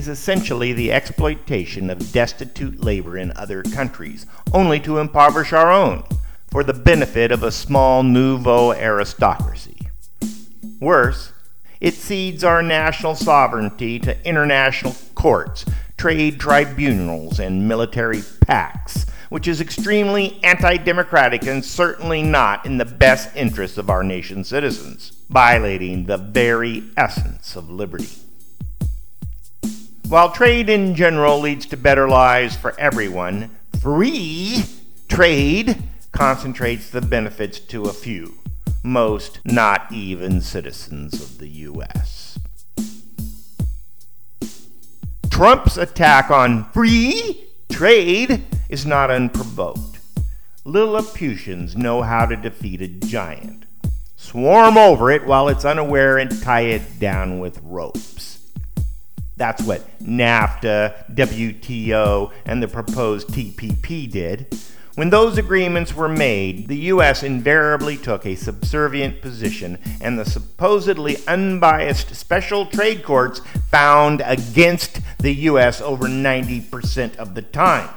is essentially the exploitation of destitute labor in other countries, only to impoverish our own, for the benefit of a small nouveau aristocracy. Worse, it cedes our national sovereignty to international courts, trade tribunals, and military pacts, which is extremely anti democratic and certainly not in the best interests of our nation's citizens, violating the very essence of liberty. While trade in general leads to better lives for everyone, free trade concentrates the benefits to a few, most not even citizens of the U.S. Trump's attack on free trade is not unprovoked. Lilliputians know how to defeat a giant. Swarm over it while it's unaware and tie it down with ropes. That's what NAFTA, WTO, and the proposed TPP did. When those agreements were made, the U.S. invariably took a subservient position, and the supposedly unbiased special trade courts found against the U.S. over 90% of the time.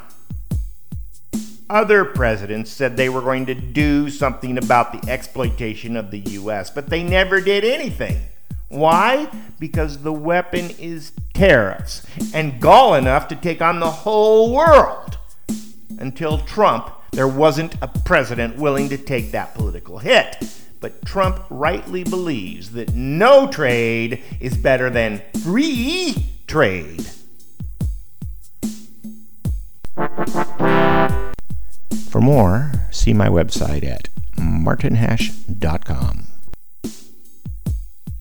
Other presidents said they were going to do something about the exploitation of the U.S., but they never did anything. Why? Because the weapon is tariffs and gall enough to take on the whole world. Until Trump, there wasn't a president willing to take that political hit. But Trump rightly believes that no trade is better than free trade. For more, see my website at martinhash.com.